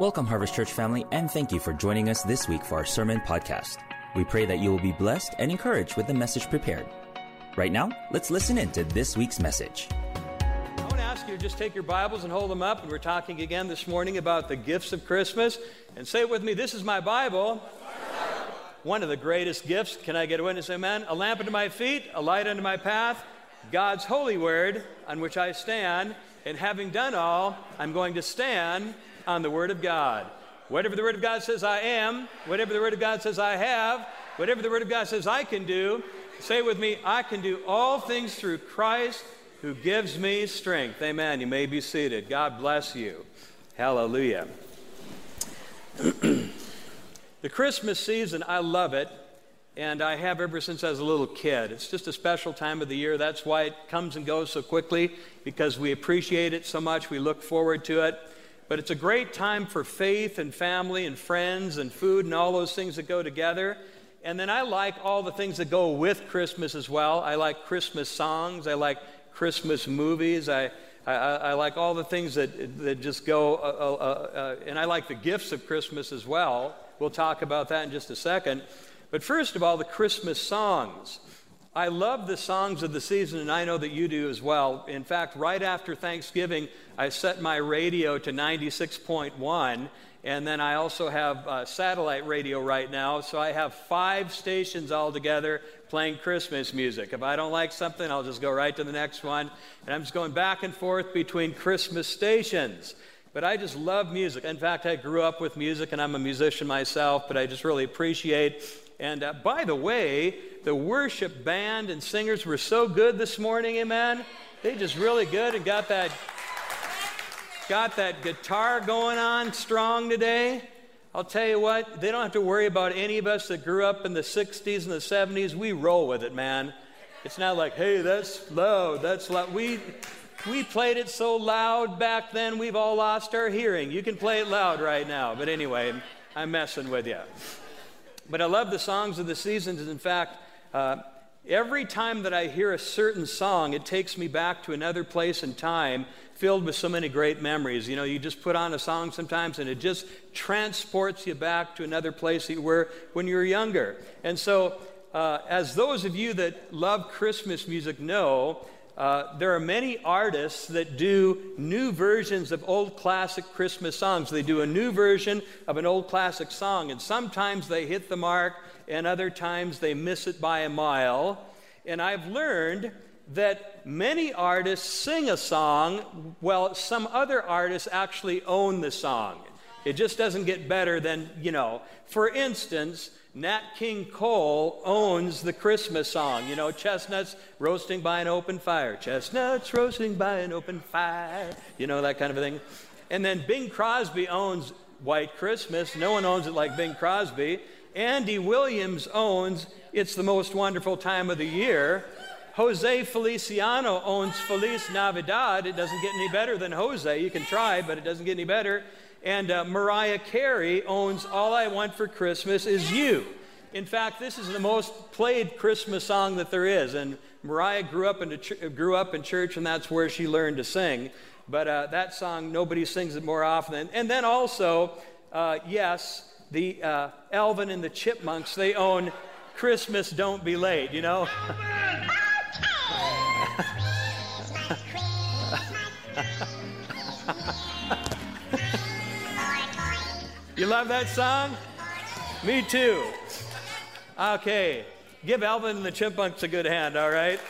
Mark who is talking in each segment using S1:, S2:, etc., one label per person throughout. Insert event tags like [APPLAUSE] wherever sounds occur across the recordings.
S1: Welcome, Harvest Church family, and thank you for joining us this week for our sermon podcast. We pray that you will be blessed and encouraged with the message prepared. Right now, let's listen in to this week's message.
S2: I want to ask you to just take your Bibles and hold them up, and we're talking again this morning about the gifts of Christmas. And say it with me this is my Bible. One of the greatest gifts. Can I get a witness? Amen. A lamp unto my feet, a light unto my path, God's holy word on which I stand. And having done all, I'm going to stand on the Word of God. Whatever the Word of God says I am, whatever the Word of God says I have, whatever the Word of God says I can do, say with me, I can do all things through Christ who gives me strength. Amen. You may be seated. God bless you. Hallelujah. [CLEARS THROAT] the Christmas season, I love it, and I have ever since I was a little kid. It's just a special time of the year. That's why it comes and goes so quickly, because we appreciate it so much. We look forward to it. But it's a great time for faith and family and friends and food and all those things that go together. And then I like all the things that go with Christmas as well. I like Christmas songs. I like Christmas movies. I, I, I like all the things that, that just go, uh, uh, uh, and I like the gifts of Christmas as well. We'll talk about that in just a second. But first of all, the Christmas songs. I love the songs of the season, and I know that you do as well. In fact, right after Thanksgiving, I set my radio to 96.1, and then I also have uh, satellite radio right now. So I have five stations all together playing Christmas music. If I don't like something, I'll just go right to the next one. And I'm just going back and forth between Christmas stations. But I just love music. In fact, I grew up with music, and I'm a musician myself, but I just really appreciate and uh, by the way, the worship band and singers were so good this morning, amen. They just really good and got that got that guitar going on strong today. I'll tell you what, they don't have to worry about any of us that grew up in the 60s and the 70s. We roll with it, man. It's not like, hey, that's loud, that's loud. We we played it so loud back then, we've all lost our hearing. You can play it loud right now. But anyway, I'm messing with you. But I love the songs of the seasons. In fact, uh, every time that I hear a certain song, it takes me back to another place and time filled with so many great memories. You know, you just put on a song sometimes and it just transports you back to another place that you were when you were younger. And so, uh, as those of you that love Christmas music know, uh, there are many artists that do new versions of old classic Christmas songs. They do a new version of an old classic song, and sometimes they hit the mark, and other times they miss it by a mile. And I've learned that many artists sing a song while some other artists actually own the song. It just doesn't get better than, you know, for instance, Nat King Cole owns the Christmas song. You know, chestnuts roasting by an open fire. Chestnuts roasting by an open fire. You know, that kind of a thing. And then Bing Crosby owns White Christmas. No one owns it like Bing Crosby. Andy Williams owns It's the Most Wonderful Time of the Year. Jose Feliciano owns Feliz Navidad. It doesn't get any better than Jose. You can try, but it doesn't get any better. And uh, Mariah Carey owns All I Want for Christmas Is You. In fact, this is the most played Christmas song that there is. And Mariah grew up in, ch- grew up in church, and that's where she learned to sing. But uh, that song, nobody sings it more often. And then also, uh, yes, the uh, and the Chipmunks, they own Christmas Don't Be Late, you know? [LAUGHS] You love that song? Me too. Okay, give Alvin and the Chipmunks a good hand, all right?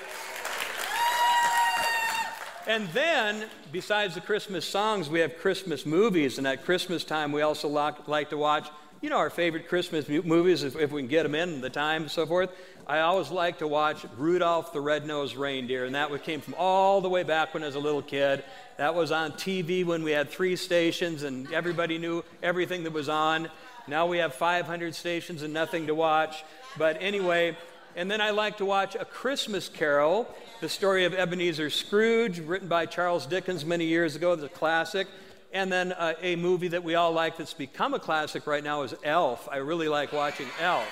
S2: And then, besides the Christmas songs, we have Christmas movies. And at Christmas time, we also like to watch you know, our favorite Christmas movies, if, if we can get them in, the time and so forth. I always like to watch Rudolph the Red-Nosed Reindeer, and that came from all the way back when I was a little kid. That was on TV when we had three stations and everybody knew everything that was on. Now we have 500 stations and nothing to watch. But anyway, and then I like to watch A Christmas Carol, the story of Ebenezer Scrooge, written by Charles Dickens many years ago. It's a classic. And then uh, a movie that we all like that's become a classic right now is Elf. I really like watching Elf.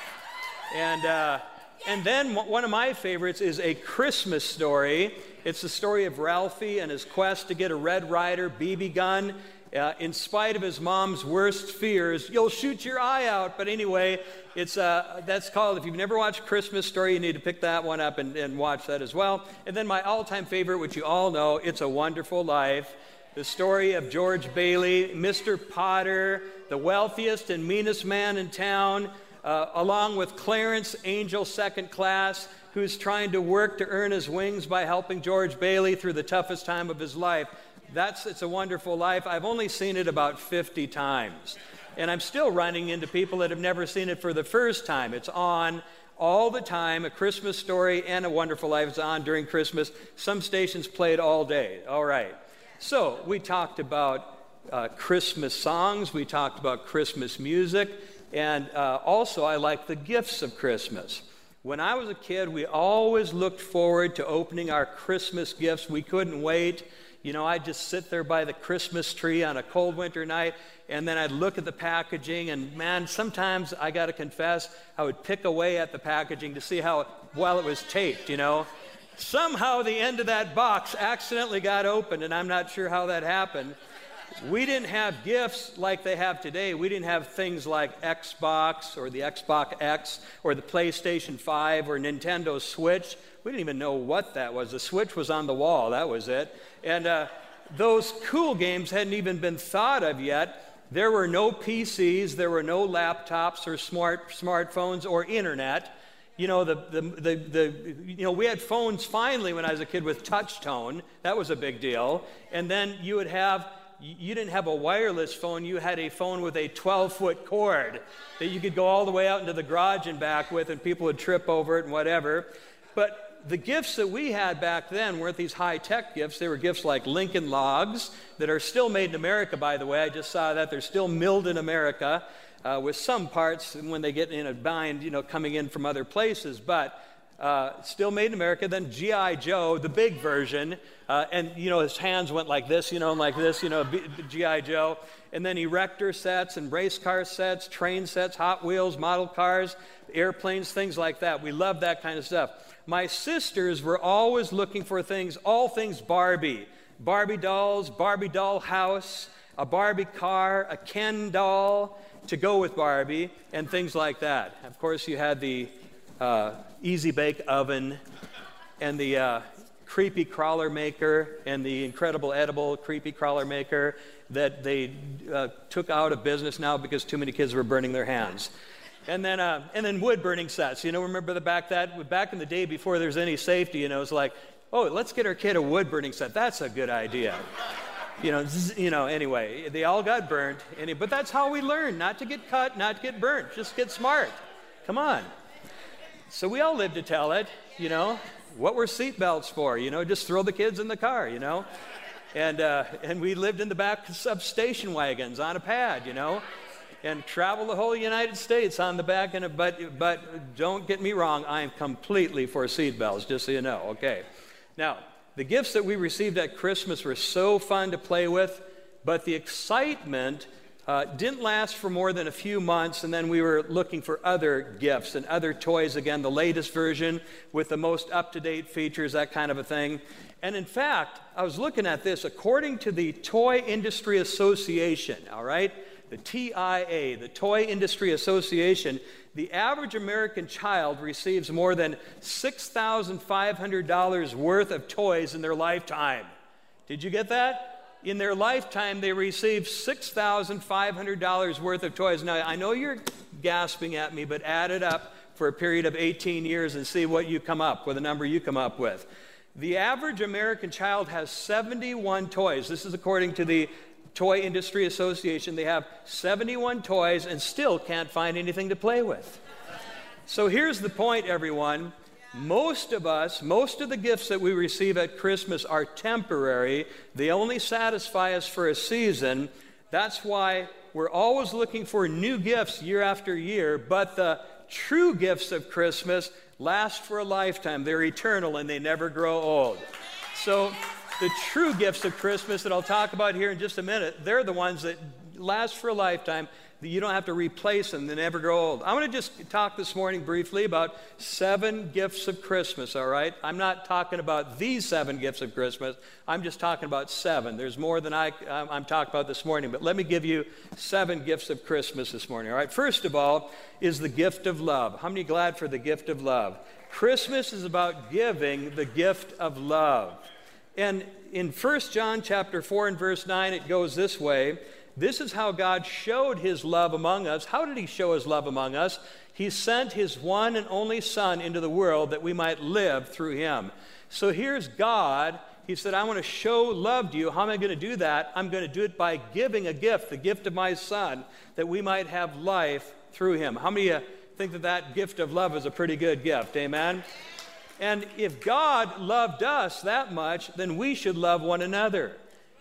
S2: And, uh, and then one of my favorites is A Christmas Story. It's the story of Ralphie and his quest to get a Red Ryder BB gun. uh, in spite of his mom's worst fears, you'll shoot your eye out. But anyway, it's, uh, that's called, if you've never watched Christmas Story, you need to pick that one up and, and watch that as well. And then my all time favorite, which you all know, It's a Wonderful Life. The story of George Bailey, Mr. Potter, the wealthiest and meanest man in town, uh, along with Clarence Angel, second class, who's trying to work to earn his wings by helping George Bailey through the toughest time of his life. That's It's a Wonderful Life. I've only seen it about 50 times. And I'm still running into people that have never seen it for the first time. It's on all the time. A Christmas story and A Wonderful Life is on during Christmas. Some stations play it all day. All right. So we talked about uh, Christmas songs, we talked about Christmas music, and uh, also I like the gifts of Christmas. When I was a kid, we always looked forward to opening our Christmas gifts. We couldn't wait. You know, I'd just sit there by the Christmas tree on a cold winter night, and then I'd look at the packaging, and man, sometimes I got to confess, I would pick away at the packaging to see how well it was taped, you know. Somehow the end of that box accidentally got opened, and I'm not sure how that happened. We didn't have gifts like they have today. We didn't have things like Xbox or the Xbox X or the PlayStation 5 or Nintendo Switch. We didn't even know what that was. The Switch was on the wall, that was it. And uh, those cool games hadn't even been thought of yet. There were no PCs, there were no laptops or smart smartphones or internet. You know, the, the, the, the, you know, we had phones finally when I was a kid with touch tone. That was a big deal. And then you would have, you didn't have a wireless phone, you had a phone with a 12 foot cord that you could go all the way out into the garage and back with, and people would trip over it and whatever. But the gifts that we had back then weren't these high tech gifts. They were gifts like Lincoln Logs that are still made in America, by the way. I just saw that. They're still milled in America uh, with some parts when they get in a bind, you know, coming in from other places. But uh, still made in America. Then G.I. Joe, the big version. Uh, and, you know, his hands went like this, you know, like this, you know, G.I. Joe. And then erector sets and race car sets, train sets, Hot Wheels, model cars, airplanes, things like that. We love that kind of stuff my sisters were always looking for things, all things Barbie. Barbie dolls, Barbie doll house, a Barbie car, a Ken doll to go with Barbie, and things like that. Of course, you had the uh, easy bake oven and the uh, creepy crawler maker and the incredible edible creepy crawler maker that they uh, took out of business now because too many kids were burning their hands and then uh, and then wood burning sets. You know, remember the back that back in the day before there's any safety. You know, it's like, oh, let's get our kid a wood burning set. That's a good idea. You know, zzz, you know. Anyway, they all got. Any, but that's how we learn: not to get cut, not to get burnt. Just get smart. Come on. So we all live to tell it. You know, what were seatbelts for? You know, just throw the kids in the car. You know. And, uh, and we lived in the back of station wagons on a pad, you know and traveled the whole United States on the back end. But, but don't get me wrong, I am completely for seatbelts, just so you know. Okay. Now, the gifts that we received at Christmas were so fun to play with, but the excitement uh, didn't last for more than a few months, and then we were looking for other gifts and other toys again, the latest version with the most up to date features, that kind of a thing. And in fact, I was looking at this according to the Toy Industry Association, all right? The TIA, the Toy Industry Association, the average American child receives more than $6,500 worth of toys in their lifetime. Did you get that? In their lifetime, they receive $6,500 worth of toys. Now, I know you're gasping at me, but add it up for a period of 18 years and see what you come up with, the number you come up with. The average American child has 71 toys. This is according to the Toy Industry Association, they have 71 toys and still can't find anything to play with. So here's the point, everyone. Most of us, most of the gifts that we receive at Christmas are temporary. They only satisfy us for a season. That's why we're always looking for new gifts year after year. But the true gifts of Christmas last for a lifetime. They're eternal and they never grow old. So the true gifts of Christmas that I'll talk about here in just a minute, they're the ones that last for a lifetime. That you don't have to replace them, they never grow old. I want to just talk this morning briefly about seven gifts of Christmas, all right? I'm not talking about these seven gifts of Christmas, I'm just talking about seven. There's more than I, I'm talking about this morning, but let me give you seven gifts of Christmas this morning, all right? First of all is the gift of love. How many glad for the gift of love? Christmas is about giving the gift of love. And in 1 John chapter 4 and verse 9, it goes this way. This is how God showed his love among us. How did he show his love among us? He sent his one and only Son into the world that we might live through him. So here's God. He said, I want to show love to you. How am I going to do that? I'm going to do it by giving a gift, the gift of my Son, that we might have life through him. How many of you think that that gift of love is a pretty good gift? Amen? And if God loved us that much, then we should love one another.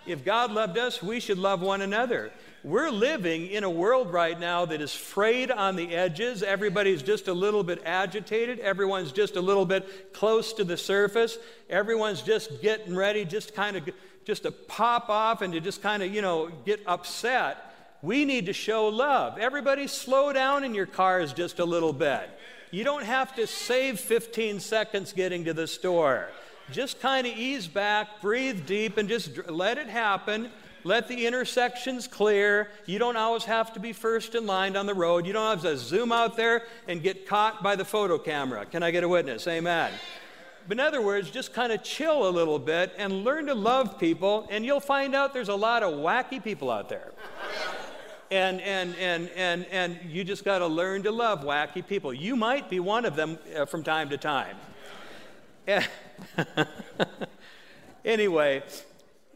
S2: If God loved us, we should love one another. We're living in a world right now that is frayed on the edges. Everybody's just a little bit agitated. Everyone's just a little bit close to the surface. Everyone's just getting ready, just kind of just to pop off and to just kind of, you know, get upset. We need to show love. Everybody slow down in your cars just a little bit. You don't have to save 15 seconds getting to the store just kind of ease back, breathe deep, and just let it happen. Let the intersections clear. You don't always have to be first in line on the road. You don't have to zoom out there and get caught by the photo camera. Can I get a witness? Amen. But in other words, just kind of chill a little bit and learn to love people, and you'll find out there's a lot of wacky people out there. And, and, and, and, and you just got to learn to love wacky people. You might be one of them uh, from time to time. [LAUGHS] anyway,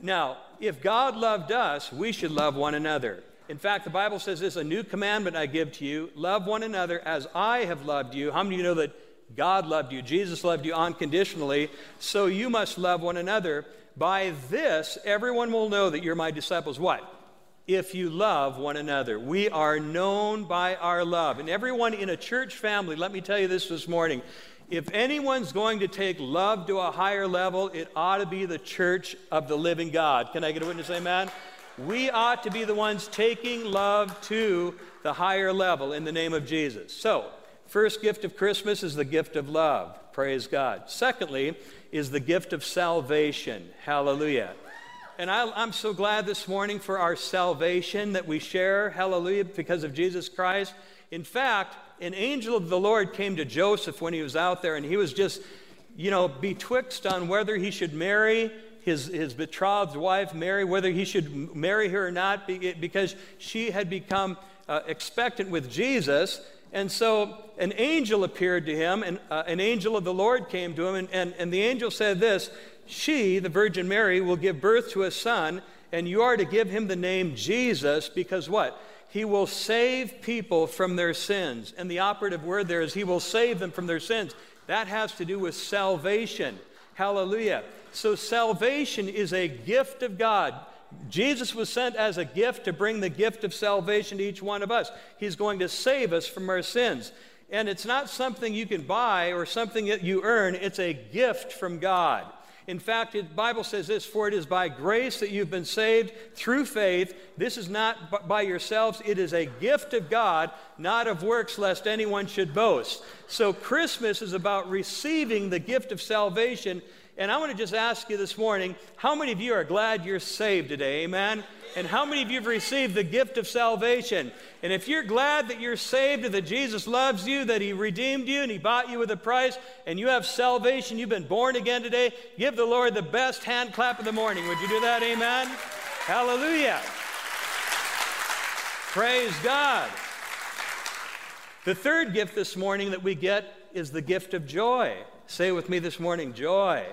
S2: now, if God loved us, we should love one another. In fact, the Bible says this a new commandment I give to you love one another as I have loved you. How many of you know that God loved you? Jesus loved you unconditionally. So you must love one another. By this, everyone will know that you're my disciples. What? If you love one another. We are known by our love. And everyone in a church family, let me tell you this this morning if anyone's going to take love to a higher level, it ought to be the church of the living God. Can I get a witness? Amen. We ought to be the ones taking love to the higher level in the name of Jesus. So, first gift of Christmas is the gift of love. Praise God. Secondly, is the gift of salvation. Hallelujah. And I, am so glad this morning for our salvation that we share. Hallelujah, because of Jesus Christ. In fact, an angel of the Lord came to Joseph when he was out there, and he was just, you know, betwixt on whether he should marry his, his betrothed wife, Mary, whether he should marry her or not, because she had become uh, expectant with Jesus. And so an angel appeared to him, and uh, an angel of the Lord came to him, and, and, and the angel said this She, the Virgin Mary, will give birth to a son, and you are to give him the name Jesus, because what? He will save people from their sins. And the operative word there is He will save them from their sins. That has to do with salvation. Hallelujah. So, salvation is a gift of God. Jesus was sent as a gift to bring the gift of salvation to each one of us. He's going to save us from our sins. And it's not something you can buy or something that you earn, it's a gift from God. In fact, the Bible says this For it is by grace that you've been saved through faith. This is not by yourselves, it is a gift of God, not of works, lest anyone should boast. So, Christmas is about receiving the gift of salvation. And I want to just ask you this morning how many of you are glad you're saved today? Amen. And how many of you have received the gift of salvation? And if you're glad that you're saved and that Jesus loves you, that He redeemed you and He bought you with a price, and you have salvation, you've been born again today, give the Lord the best hand clap of the morning. Would you do that? Amen? Hallelujah. Praise God. The third gift this morning that we get is the gift of joy. Say with me this morning, joy.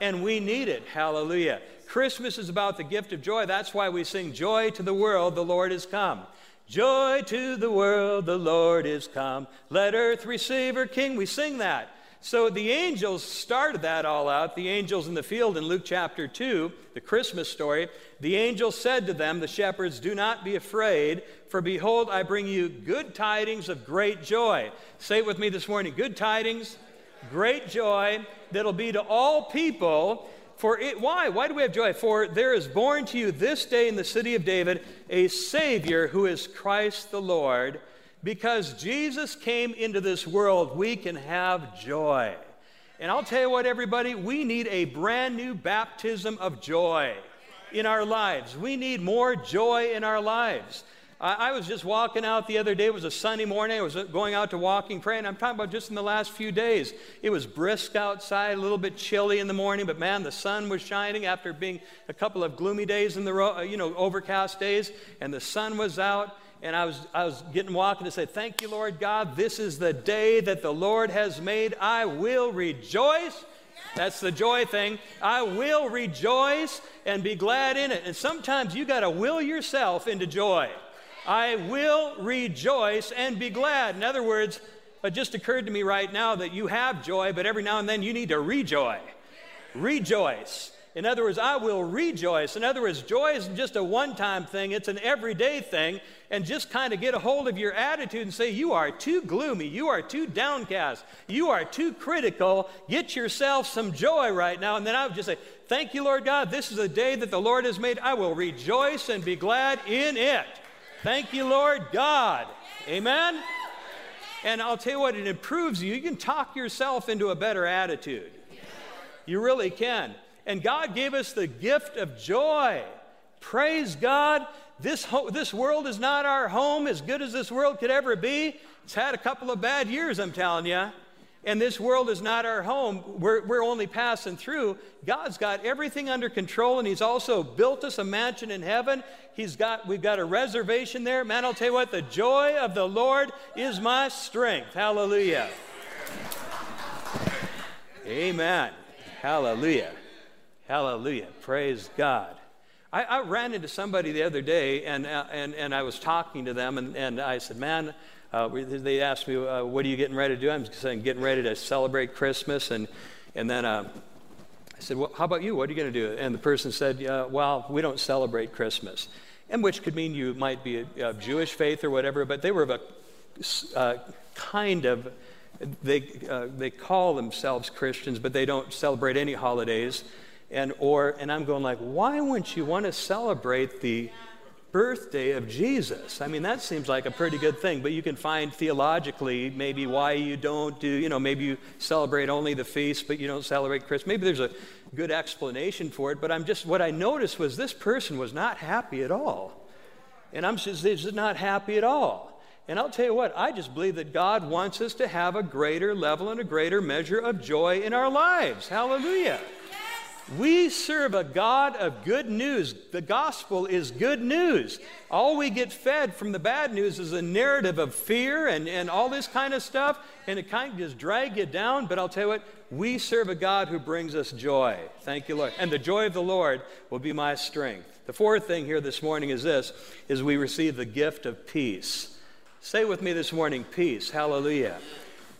S2: And we need it. Hallelujah. Christmas is about the gift of joy. That's why we sing, Joy to the world, the Lord is come. Joy to the world, the Lord is come. Let earth receive her King. We sing that. So the angels started that all out. The angels in the field in Luke chapter 2, the Christmas story. The angel said to them, the shepherds, Do not be afraid, for behold, I bring you good tidings of great joy. Say it with me this morning good tidings, great joy that'll be to all people. For it, why? Why do we have joy? For there is born to you this day in the city of David a Savior who is Christ the Lord. Because Jesus came into this world, we can have joy. And I'll tell you what, everybody, we need a brand new baptism of joy in our lives. We need more joy in our lives. I, was just walking out the other day. It was a sunny morning. I was going out to walking, praying. I'm talking about just in the last few days. It was brisk outside, a little bit chilly in the morning, but man, the sun was shining after being a couple of gloomy days in the, ro- uh, you know, overcast days, and the sun was out. And I was, I was getting walking to say, Thank you, Lord God. This is the day that the Lord has made. I will rejoice that's the joy thing. I will rejoice and be glad in it. And sometimes you got to will yourself into joy. I will rejoice and be glad. In other words, it just occurred to me right now that you have joy, but every now and then you need to rejoy. Rejoice. In other words, I will rejoice. In other words, joy isn't just a one time thing, it's an everyday thing. And just kind of get a hold of your attitude and say, You are too gloomy. You are too downcast. You are too critical. Get yourself some joy right now. And then I would just say, Thank you, Lord God. This is a day that the Lord has made. I will rejoice and be glad in it. Thank you, Lord God. Amen? And I'll tell you what, it improves you. You can talk yourself into a better attitude. You really can. And God gave us the gift of joy. Praise God. This, ho- this world is not our home as good as this world could ever be. It's had a couple of bad years, I'm telling you. And this world is not our home. We're, we're only passing through. God's got everything under control, and He's also built us a mansion in heaven. He's got, we've got a reservation there. Man, I'll tell you what, the joy of the Lord is my strength. Hallelujah. Amen. Hallelujah. Hallelujah. Praise God. I, I, ran into somebody the other day, and, uh, and, and I was talking to them, and, and I said, Man, uh, they asked me, uh, What are you getting ready to do? I'm saying, Getting ready to celebrate Christmas. And, and then uh, I said, Well, how about you? What are you going to do? And the person said, Well, we don't celebrate Christmas. And which could mean you might be of Jewish faith or whatever, but they were of a uh, kind of, they, uh, they call themselves Christians, but they don't celebrate any holidays and or and i'm going like why wouldn't you want to celebrate the birthday of jesus i mean that seems like a pretty good thing but you can find theologically maybe why you don't do you know maybe you celebrate only the feast but you don't celebrate christmas maybe there's a good explanation for it but i'm just what i noticed was this person was not happy at all and i'm just, just not happy at all and I'll tell you what, I just believe that God wants us to have a greater level and a greater measure of joy in our lives. Hallelujah. We serve a God of good news. The gospel is good news. All we get fed from the bad news is a narrative of fear and, and all this kind of stuff, and it kind of just drag you down. But I'll tell you what, we serve a God who brings us joy. Thank you, Lord. And the joy of the Lord will be my strength. The fourth thing here this morning is this is we receive the gift of peace. Say with me this morning, peace. Hallelujah.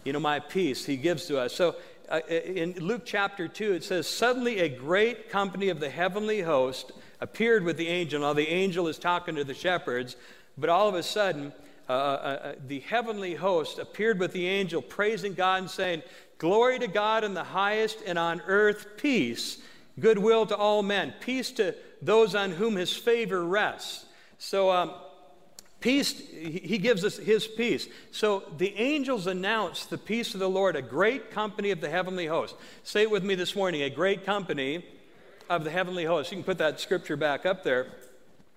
S2: You know, my peace he gives to us. So uh, in Luke chapter 2, it says, Suddenly a great company of the heavenly host appeared with the angel. Now, the angel is talking to the shepherds, but all of a sudden, uh, uh, uh, the heavenly host appeared with the angel, praising God and saying, Glory to God in the highest, and on earth peace, goodwill to all men, peace to those on whom his favor rests. So, um, Peace, he gives us his peace. So the angels announce the peace of the Lord, a great company of the heavenly host. Say it with me this morning a great company of the heavenly host. You can put that scripture back up there.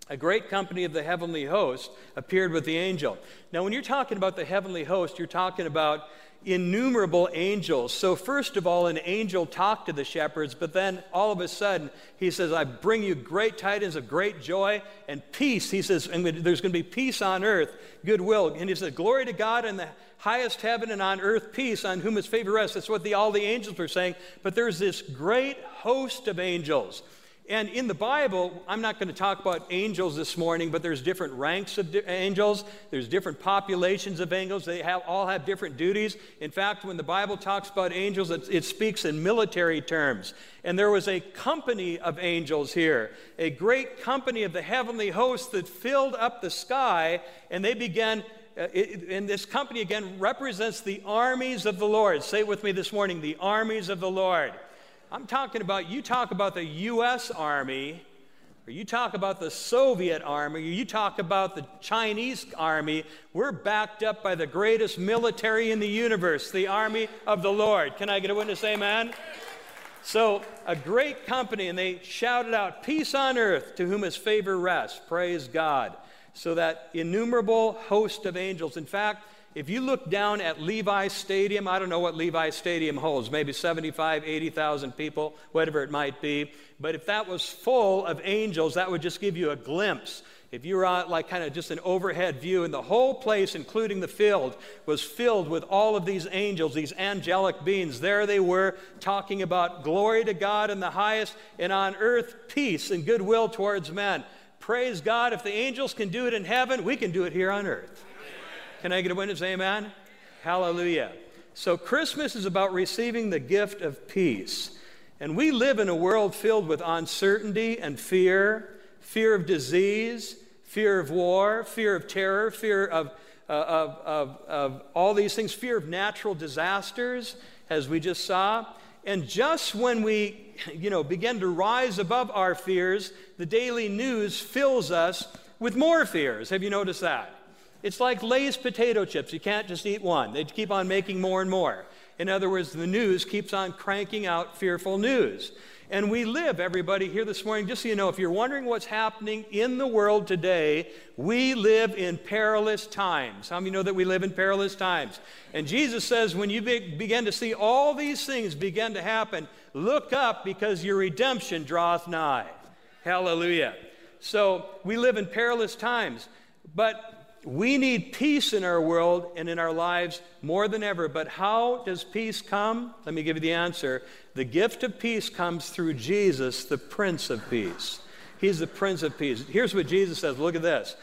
S2: A great company of the heavenly host appeared with the angel. Now, when you're talking about the heavenly host, you're talking about innumerable angels. So, first of all, an angel talked to the shepherds, but then all of a sudden, he says, I bring you great tidings of great joy and peace. He says, and there's going to be peace on earth, goodwill. And he says, Glory to God in the highest heaven and on earth peace, on whom his favor rests. That's what the, all the angels were saying. But there's this great host of angels. And in the Bible, I'm not going to talk about angels this morning, but there's different ranks of di- angels. There's different populations of angels. They have, all have different duties. In fact, when the Bible talks about angels, it, it speaks in military terms. And there was a company of angels here, a great company of the heavenly host that filled up the sky, and they began. Uh, it, and this company again represents the armies of the Lord. Say with me this morning the armies of the Lord. I'm talking about, you talk about the U.S. Army, or you talk about the Soviet Army, or you talk about the Chinese Army. We're backed up by the greatest military in the universe, the Army of the Lord. Can I get a witness? Amen? So, a great company, and they shouted out, Peace on earth to whom his favor rests. Praise God. So, that innumerable host of angels, in fact, if you look down at Levi Stadium, I don't know what Levi Stadium holds, maybe 75, 80,000 people, whatever it might be. But if that was full of angels, that would just give you a glimpse. If you were on like kind of just an overhead view, and the whole place, including the field, was filled with all of these angels, these angelic beings, there they were talking about glory to God in the highest, and on earth peace and goodwill towards men. Praise God. If the angels can do it in heaven, we can do it here on earth. Can I get a witness? Amen? Hallelujah. So, Christmas is about receiving the gift of peace. And we live in a world filled with uncertainty and fear fear of disease, fear of war, fear of terror, fear of, uh, of, of, of all these things, fear of natural disasters, as we just saw. And just when we, you know, begin to rise above our fears, the daily news fills us with more fears. Have you noticed that? It's like Lay's potato chips. You can't just eat one, they keep on making more and more. In other words, the news keeps on cranking out fearful news. And we live, everybody here this morning, just so you know, if you're wondering what's happening in the world today, we live in perilous times. How many know that we live in perilous times? And Jesus says, when you be- begin to see all these things begin to happen, look up because your redemption draweth nigh. Hallelujah. So we live in perilous times. But we need peace in our world and in our lives more than ever. But how does peace come? Let me give you the answer. The gift of peace comes through Jesus, the Prince of Peace. He's the Prince of Peace. Here's what Jesus says. Look at this.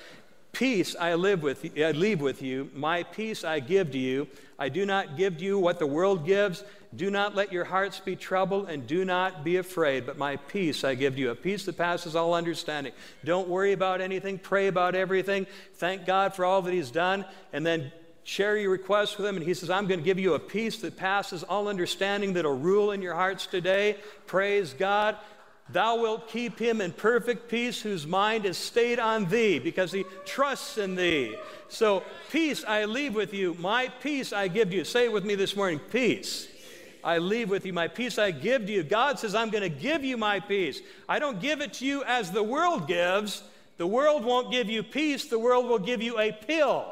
S2: Peace I live with I leave with you, my peace I give to you. I do not give to you what the world gives. Do not let your hearts be troubled and do not be afraid, but my peace I give you, a peace that passes all understanding. Don't worry about anything, pray about everything. Thank God for all that he's done and then share your requests with him and he says, "I'm going to give you a peace that passes all understanding that'll rule in your hearts today." Praise God. Thou wilt keep him in perfect peace whose mind is stayed on thee because he trusts in thee. So, peace I leave with you, my peace I give you. Say it with me this morning peace. I leave with you, my peace I give to you. God says, I'm going to give you my peace. I don't give it to you as the world gives. The world won't give you peace, the world will give you a pill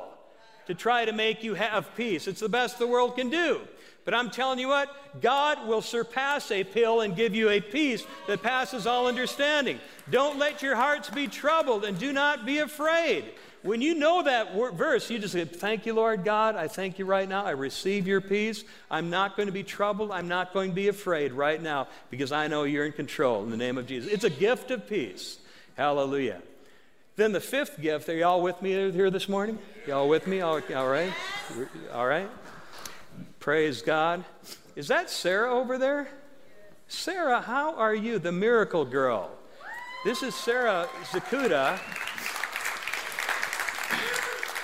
S2: to try to make you have peace. It's the best the world can do. But I'm telling you what, God will surpass a pill and give you a peace that passes all understanding. Don't let your hearts be troubled and do not be afraid. When you know that verse, you just say, Thank you, Lord God. I thank you right now. I receive your peace. I'm not going to be troubled. I'm not going to be afraid right now because I know you're in control in the name of Jesus. It's a gift of peace. Hallelujah. Then the fifth gift, are y'all with me here this morning? Y'all with me? All, all right? All right? Praise God. Is that Sarah over there? Sarah, how are you? The miracle girl. This is Sarah Zakuda.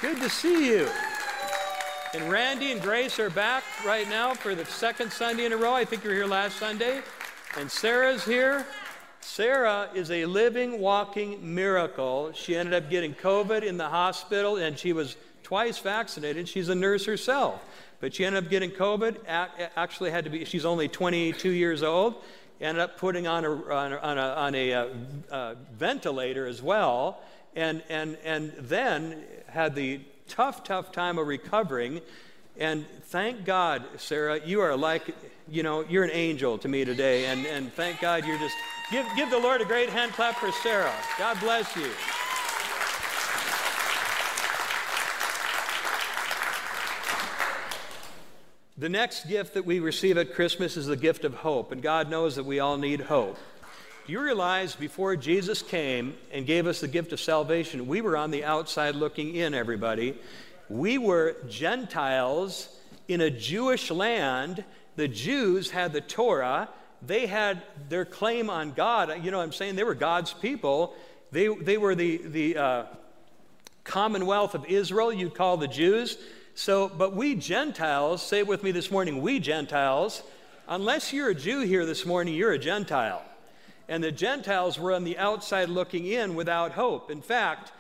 S2: Good to see you. And Randy and Grace are back right now for the second Sunday in a row. I think you were here last Sunday. And Sarah's here. Sarah is a living, walking miracle. She ended up getting COVID in the hospital and she was twice vaccinated. She's a nurse herself. But she ended up getting COVID, actually had to be, she's only 22 years old, ended up putting on a, on a, on a, on a uh, uh, ventilator as well, and, and, and then had the tough, tough time of recovering. And thank God, Sarah, you are like, you know, you're an angel to me today. And, and thank God you're just, give, give the Lord a great hand clap for Sarah. God bless you. The next gift that we receive at Christmas is the gift of hope, and God knows that we all need hope. Do you realize before Jesus came and gave us the gift of salvation, we were on the outside looking in, everybody. We were Gentiles in a Jewish land. The Jews had the Torah, they had their claim on God. You know what I'm saying? They were God's people. They, they were the, the uh, commonwealth of Israel, you'd call the Jews. So, but we Gentiles, say it with me this morning, we Gentiles unless you're a Jew here this morning, you're a Gentile. And the Gentiles were on the outside looking in without hope. In fact,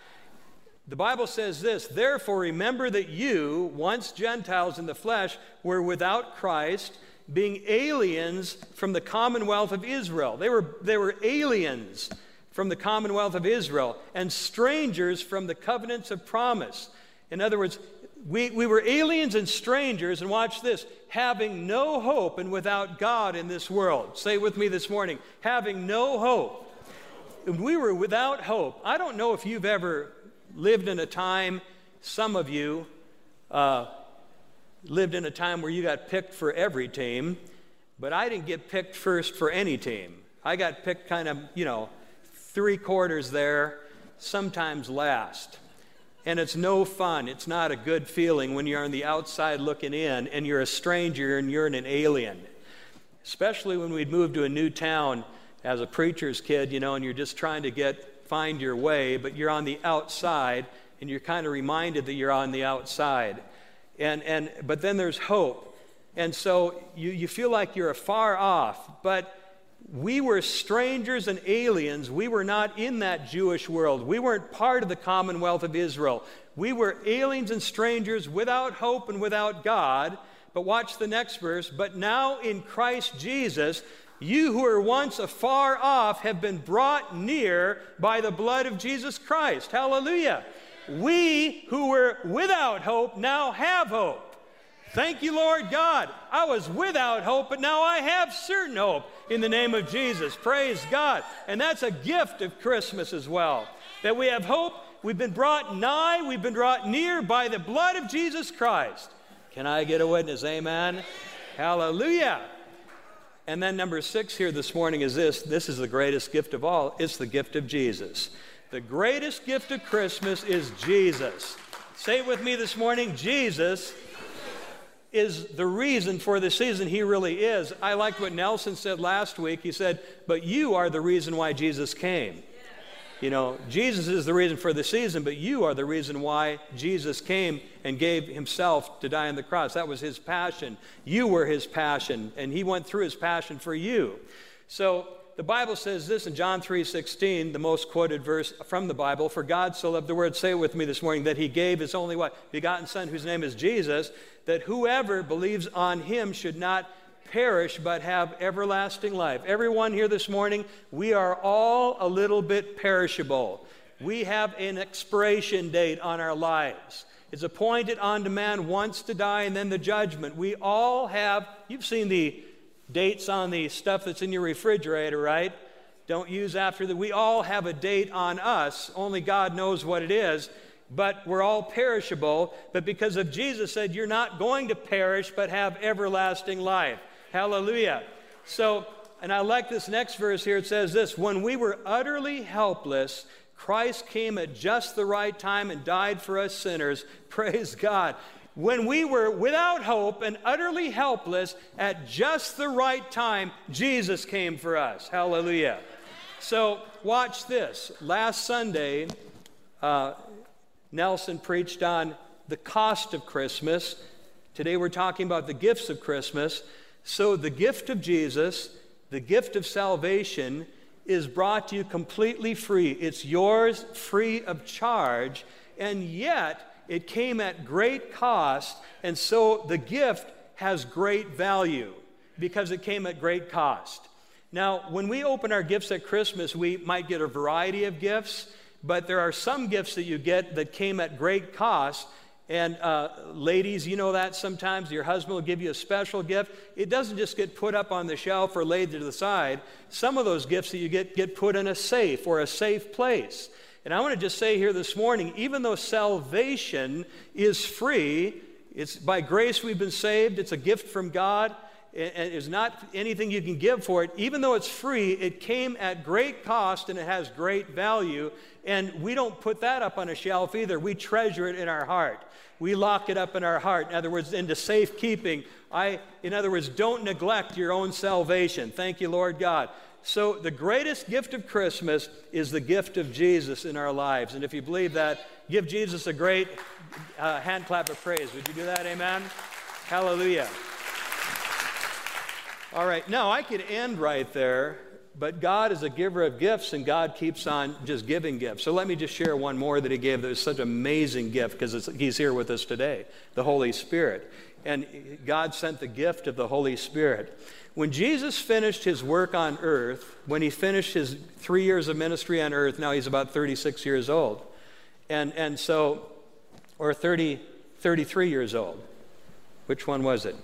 S2: the Bible says this Therefore, remember that you, once Gentiles in the flesh, were without Christ, being aliens from the commonwealth of Israel. They were, they were aliens from the commonwealth of Israel and strangers from the covenants of promise. In other words, we, we were aliens and strangers, and watch this, having no hope and without God in this world. Say with me this morning, having no hope. We were without hope. I don't know if you've ever lived in a time, some of you uh, lived in a time where you got picked for every team, but I didn't get picked first for any team. I got picked kind of, you know, three quarters there, sometimes last. And it's no fun. It's not a good feeling when you're on the outside looking in and you're a stranger and you're an alien. Especially when we'd moved to a new town as a preacher's kid, you know, and you're just trying to get find your way, but you're on the outside and you're kind of reminded that you're on the outside. And, and, but then there's hope. And so you, you feel like you're afar off, but we were strangers and aliens. We were not in that Jewish world. We weren't part of the commonwealth of Israel. We were aliens and strangers without hope and without God. But watch the next verse. But now in Christ Jesus, you who were once afar off have been brought near by the blood of Jesus Christ. Hallelujah. We who were without hope now have hope. Thank you, Lord God. I was without hope, but now I have certain hope in the name of Jesus. Praise God. And that's a gift of Christmas as well. That we have hope. We've been brought nigh, we've been brought near by the blood of Jesus Christ. Can I get a witness? Amen. Hallelujah. And then number six here this morning is this this is the greatest gift of all it's the gift of Jesus. The greatest gift of Christmas is Jesus. Say it with me this morning Jesus is the reason for the season. He really is. I liked what Nelson said last week. He said, But you are the reason why Jesus came. You know, Jesus is the reason for the season, but you are the reason why Jesus came and gave himself to die on the cross. That was his passion. You were his passion, and he went through his passion for you. So the Bible says this in John 3:16, the most quoted verse from the Bible, for God so loved the word, say it with me this morning, that he gave his only what? Begotten son whose name is Jesus, that whoever believes on him should not perish but have everlasting life. Everyone here this morning, we are all a little bit perishable. We have an expiration date on our lives. It's appointed unto man once to die and then the judgment. We all have, you've seen the dates on the stuff that's in your refrigerator, right? Don't use after that. We all have a date on us. Only God knows what it is but we're all perishable. But because of Jesus said, You're not going to perish, but have everlasting life. Hallelujah. So, and I like this next verse here. It says this When we were utterly helpless, Christ came at just the right time and died for us sinners. [LAUGHS] Praise God. When we were without hope and utterly helpless, at just the right time, Jesus came for us. Hallelujah. So, watch this. Last Sunday, uh, Nelson preached on the cost of Christmas. Today, we're talking about the gifts of Christmas. So, the gift of Jesus, the gift of salvation, is brought to you completely free. It's yours free of charge, and yet it came at great cost, and so the gift has great value because it came at great cost. Now, when we open our gifts at Christmas, we might get a variety of gifts, but there are some gifts that you get that came at great cost and uh, ladies, you know that sometimes your husband will give you a special gift. It doesn't just get put up on the shelf or laid to the side. Some of those gifts that you get get put in a safe or a safe place. And I want to just say here this morning even though salvation is free, it's by grace we've been saved, it's a gift from God, and it's not anything you can give for it. Even though it's free, it came at great cost and it has great value. And we don't put that up on a shelf either. We treasure it in our heart. We lock it up in our heart. In other words, into safekeeping. I, in other words, don't neglect your own salvation. Thank you, Lord God. So, the greatest gift of Christmas is the gift of Jesus in our lives. And if you believe that, give Jesus a great uh, hand clap of praise. Would you do that? Amen? Hallelujah. All right, now I could end right there, but God is a giver of gifts and God keeps on just giving gifts. So let me just share one more that He gave that was such an amazing gift because He's here with us today the Holy Spirit. And God sent the gift of the Holy Spirit. When Jesus finished His work on earth, when He finished His three years of ministry on earth, now He's about 36 years old. And, and so, or 30, 33 years old. Which one was it?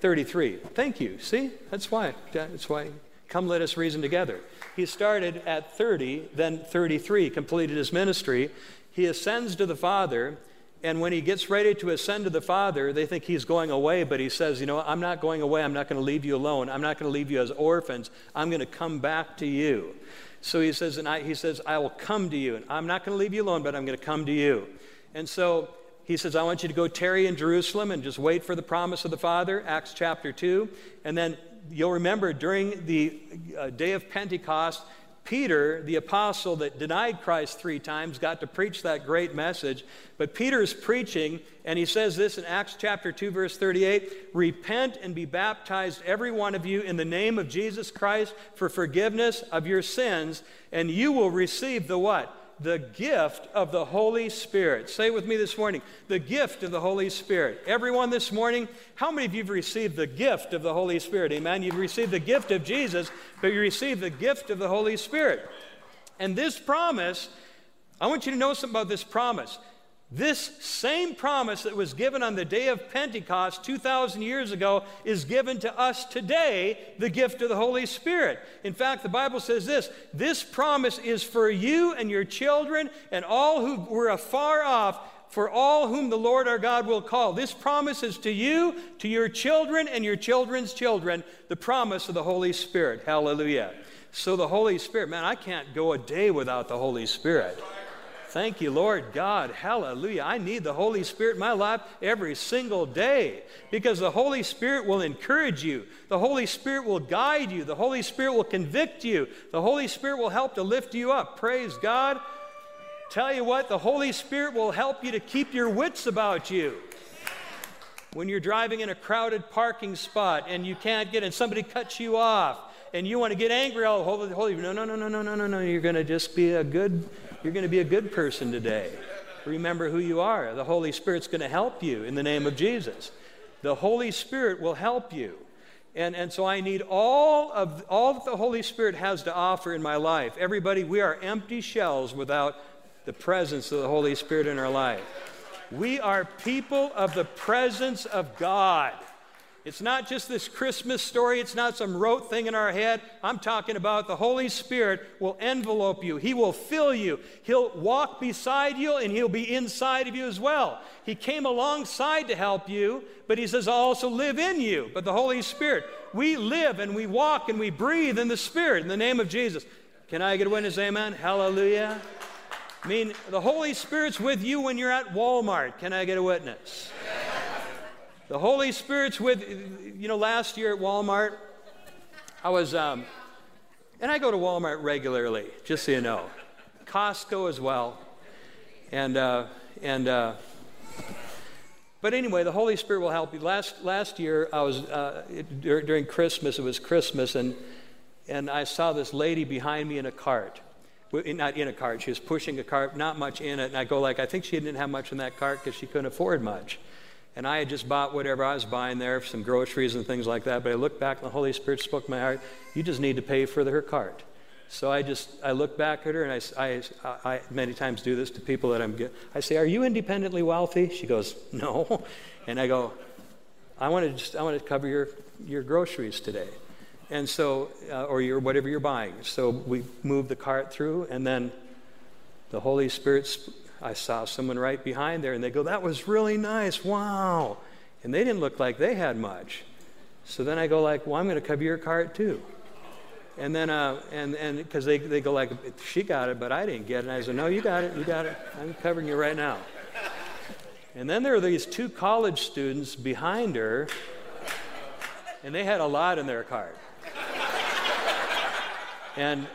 S2: 33. Thank you. See? That's why. That's why. Come, let us reason together. He started at 30, then 33, completed his ministry. He ascends to the Father, and when he gets ready to ascend to the Father, they think he's going away, but he says, You know, I'm not going away. I'm not going to leave you alone. I'm not going to leave you as orphans. I'm going to come back to you. So he says, and I, he says, I will come to you. And I'm not going to leave you alone, but I'm going to come to you. And so he says, I want you to go tarry in Jerusalem and just wait for the promise of the Father, Acts chapter 2. And then you'll remember during the uh, day of Pentecost, Peter, the apostle that denied Christ three times, got to preach that great message. But Peter is preaching, and he says this in Acts chapter 2, verse 38 Repent and be baptized, every one of you, in the name of Jesus Christ for forgiveness of your sins, and you will receive the what? The gift of the Holy Spirit. Say with me this morning, the gift of the Holy Spirit. Everyone this morning, how many of you have received the gift of the Holy Spirit? Amen. You've received the gift of Jesus, but you received the gift of the Holy Spirit. And this promise, I want you to know something about this promise. This same promise that was given on the day of Pentecost 2,000 years ago is given to us today, the gift of the Holy Spirit. In fact, the Bible says this this promise is for you and your children and all who were afar off, for all whom the Lord our God will call. This promise is to you, to your children, and your children's children, the promise of the Holy Spirit. Hallelujah. So, the Holy Spirit, man, I can't go a day without the Holy Spirit. Thank you, Lord God. Hallelujah. I need the Holy Spirit in my life every single day because the Holy Spirit will encourage you. The Holy Spirit will guide you. The Holy Spirit will convict you. The Holy Spirit will help to lift you up. Praise God. Tell you what, the Holy Spirit will help you to keep your wits about you. When you're driving in a crowded parking spot and you can't get in, somebody cuts you off and you want to get angry, oh, holy, holy, no, no, no, no, no, no, no, no. You're going to just be a good you're going to be a good person today. Remember who you are. The Holy Spirit's going to help you in the name of Jesus. The Holy Spirit will help you. And, and so I need all of all that the Holy Spirit has to offer in my life. Everybody, we are empty shells without the presence of the Holy Spirit in our life. We are people of the presence of God. It's not just this Christmas story, it's not some rote thing in our head. I'm talking about the Holy Spirit will envelope you, He will fill you, He'll walk beside you, and He'll be inside of you as well. He came alongside to help you, but He says, I'll also live in you. But the Holy Spirit, we live and we walk and we breathe in the Spirit in the name of Jesus. Can I get a witness? Amen. Hallelujah. I mean, the Holy Spirit's with you when you're at Walmart. Can I get a witness? The Holy Spirit's with, you know, last year at Walmart, I was, um, and I go to Walmart regularly, just so you know. Costco as well. And, uh, and, uh, but anyway, the Holy Spirit will help you. Last, last year, I was, uh, it, during Christmas, it was Christmas, and, and I saw this lady behind me in a cart. Not in a cart, she was pushing a cart, not much in it. And I go like, I think she didn't have much in that cart because she couldn't afford much. And I had just bought whatever I was buying there, some groceries and things like that. But I looked back and the Holy Spirit spoke to my heart, you just need to pay for the, her cart. So I just, I look back at her and I, I, I many times do this to people that I'm, I say, are you independently wealthy? She goes, no. [LAUGHS] And I go, I want to just, I want to cover your, your groceries today. And so, uh, or your, whatever you're buying. So we move the cart through and then the Holy Spirit I saw someone right behind there and they go, That was really nice. Wow. And they didn't look like they had much. So then I go like, Well, I'm going to cover your cart too. And then, uh, and and because they, they go like, she got it, but I didn't get it. And I said, no, you got it, you got it. I'm covering you right now. And then there were these two college students behind her, and they had a lot in their cart. And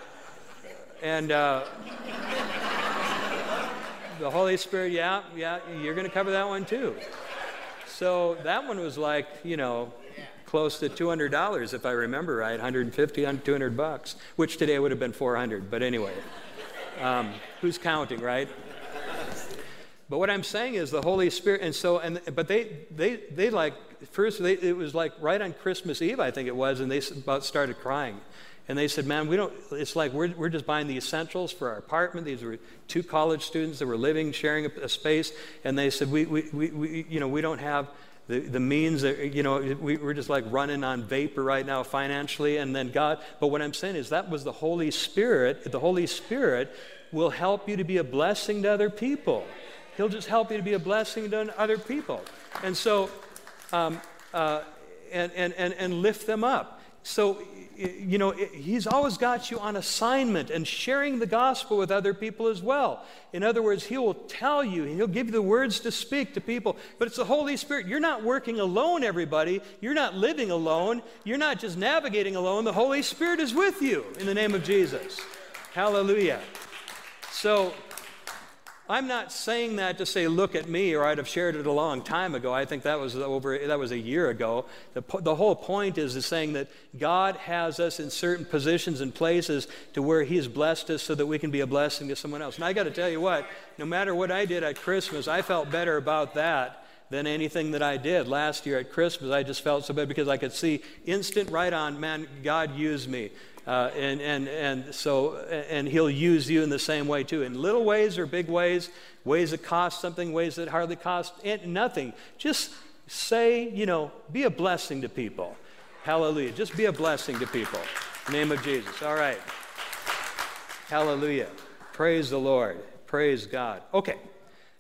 S2: and uh, the Holy Spirit, yeah, yeah, you're going to cover that one too. So that one was like, you know, close to $200 if I remember right, 150, 200 bucks, which today would have been 400. But anyway, um, who's counting, right? But what I'm saying is the Holy Spirit, and so, and but they, they, they like first, they, it was like right on Christmas Eve, I think it was, and they about started crying. And they said, Man, we don't, it's like we're, we're just buying the essentials for our apartment. These were two college students that were living, sharing a, a space. And they said, we, we, we, we, you know, we don't have the, the means that, you know, we, we're just like running on vapor right now financially. And then God, but what I'm saying is that was the Holy Spirit. The Holy Spirit will help you to be a blessing to other people. He'll just help you to be a blessing to other people. And so, um, uh, and, and, and, and lift them up. So you know, he's always got you on assignment and sharing the gospel with other people as well. In other words, he will tell you, he'll give you the words to speak to people, but it's the Holy Spirit. You're not working alone, everybody. You're not living alone. You're not just navigating alone. The Holy Spirit is with you in the name of Jesus. Hallelujah. So, I'm not saying that to say, look at me, or I'd have shared it a long time ago. I think that was over, that was a year ago. The, the whole point is, is saying that God has us in certain positions and places to where He's blessed us so that we can be a blessing to someone else. And I got to tell you what, no matter what I did at Christmas, I felt better about that than anything that I did. Last year at Christmas, I just felt so bad because I could see instant right on, man, God used me. Uh, and, and, and so, and he'll use you in the same way too, in little ways or big ways, ways that cost something, ways that hardly cost nothing. Just say, you know, be a blessing to people. Hallelujah. Just be a blessing to people. name of Jesus. All right. Hallelujah. Praise the Lord. Praise God. Okay.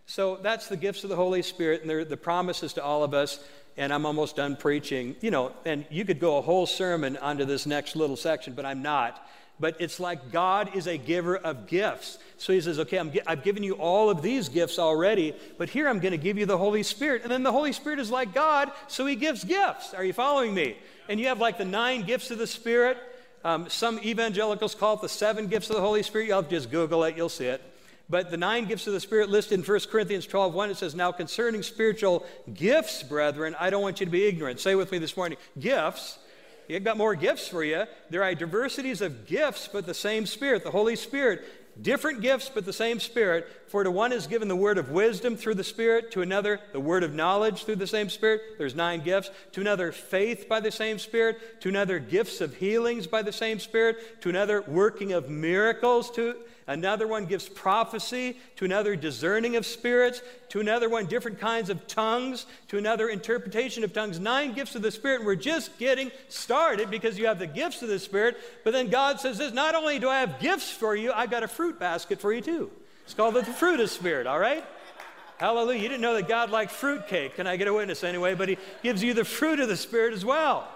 S2: So that's the gifts of the Holy Spirit and the promises to all of us and I'm almost done preaching. You know, and you could go a whole sermon onto this next little section, but I'm not. But it's like God is a giver of gifts. So he says, okay, i have given you all of these gifts already, but here I'm going to give you the Holy Spirit. And then the Holy Spirit is like God, so he gives gifts. Are you following me? And you have like the nine gifts of the Spirit. Um, some evangelicals call it the seven gifts of the Holy Spirit. You'll just Google it, you'll see it. But the nine gifts of the Spirit listed in 1 Corinthians 12 1, it says, Now concerning spiritual gifts, brethren, I don't want you to be ignorant. Say with me this morning gifts. You've got more gifts for you. There are diversities of gifts, but the same Spirit, the Holy Spirit. Different gifts, but the same Spirit. For to one is given the word of wisdom through the Spirit, to another, the word of knowledge through the same Spirit. There's nine gifts. To another, faith by the same Spirit. To another, gifts of healings by the same Spirit. To another, working of miracles. To Another one gives prophecy, to another, discerning of spirits, to another one, different kinds of tongues, to another, interpretation of tongues. Nine gifts of the Spirit. And we're just getting started because you have the gifts of the Spirit. But then God says this not only do I have gifts for you, I've got a fruit basket for you too. It's called the fruit of Spirit, all right? Hallelujah. You didn't know that God liked fruit cake. Can I get a witness anyway? But He gives you the fruit of the Spirit as well.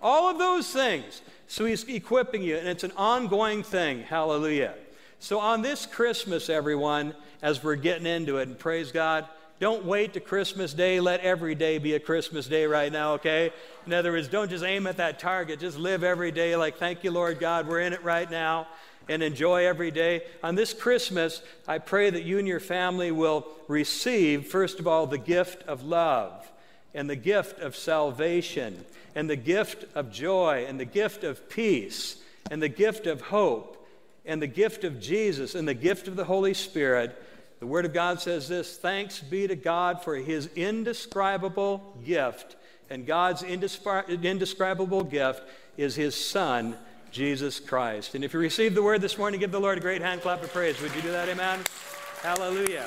S2: All of those things. So He's equipping you, and it's an ongoing thing. Hallelujah. So, on this Christmas, everyone, as we're getting into it, and praise God, don't wait to Christmas Day. Let every day be a Christmas day right now, okay? In other words, don't just aim at that target. Just live every day like, thank you, Lord God, we're in it right now, and enjoy every day. On this Christmas, I pray that you and your family will receive, first of all, the gift of love, and the gift of salvation, and the gift of joy, and the gift of peace, and the gift of hope and the gift of Jesus and the gift of the Holy Spirit, the Word of God says this Thanks be to God for His indescribable gift. And God's indescribable gift is His Son, Jesus Christ. And if you received the Word this morning, give the Lord a great hand clap of praise. Would you do that? Amen? Hallelujah.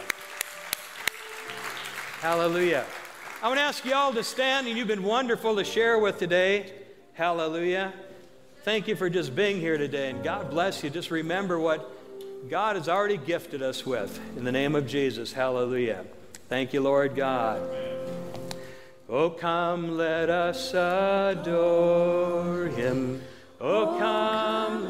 S2: Hallelujah. I want to ask you all to stand, and you've been wonderful to share with today. Hallelujah. Thank you for just being here today, and God bless you. Just remember what God has already gifted us with. In the name of Jesus, hallelujah. Thank you, Lord God. Oh, come, let us adore him. Oh, come,